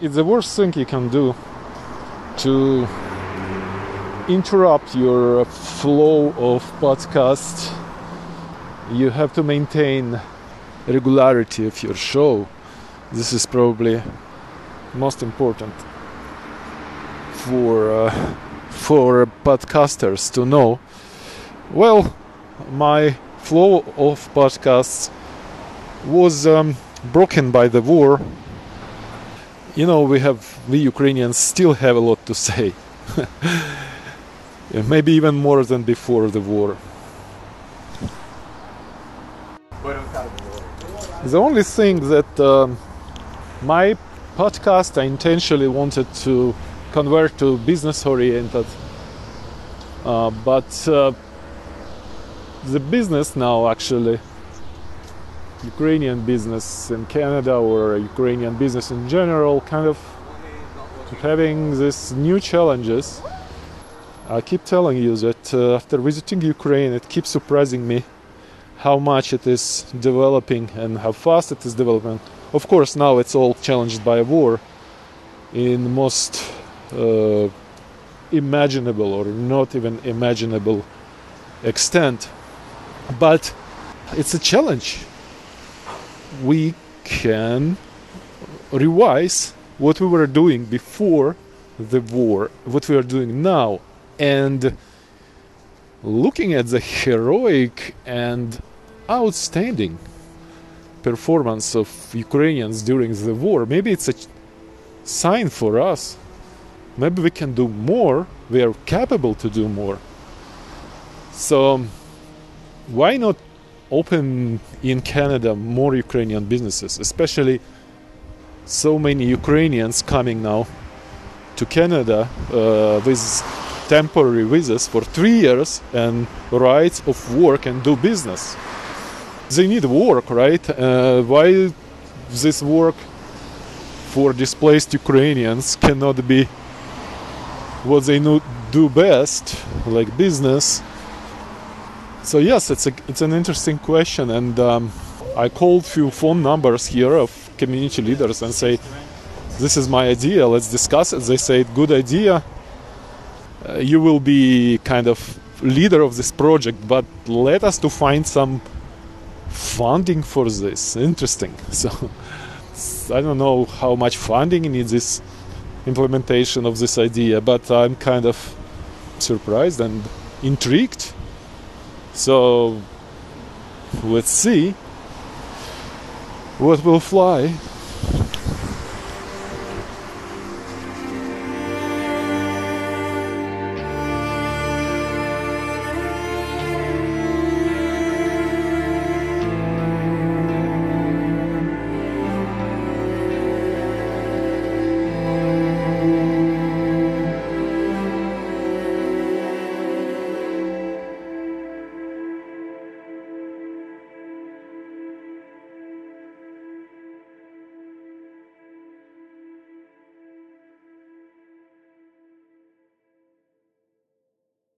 it's the worst thing you can do to interrupt your flow of podcast. You have to maintain regularity of your show. This is probably most important for uh, for podcasters to know. Well, my flow of podcasts was um, broken by the war. You know, we have we Ukrainians still have a lot to say. Maybe even more than before the war. The only thing that um, my podcast I intentionally wanted to convert to business oriented, uh, but uh, the business now actually Ukrainian business in Canada or Ukrainian business in general kind of having these new challenges. I keep telling you that uh, after visiting Ukraine, it keeps surprising me how much it is developing and how fast it is developing. Of course, now it's all challenged by a war in most uh, imaginable or not even imaginable extent. But it's a challenge. We can revise what we were doing before the war, what we are doing now, and looking at the heroic and outstanding performance of Ukrainians during the war, maybe it's a sign for us. Maybe we can do more. We are capable to do more. So, why not open in Canada more Ukrainian businesses, especially so many Ukrainians coming now to Canada uh, with temporary visas for three years and rights of work and do business they need work, right? Uh, why this work for displaced Ukrainians cannot be what they know, do best, like business? So yes, it's a, it's an interesting question, and um, I called few phone numbers here of community leaders and say, "This is my idea. Let's discuss it." They say, "Good idea. Uh, you will be kind of leader of this project, but let us to find some." funding for this. Interesting. So I don't know how much funding in this implementation of this idea, but I'm kind of surprised and intrigued. So let's see what will fly.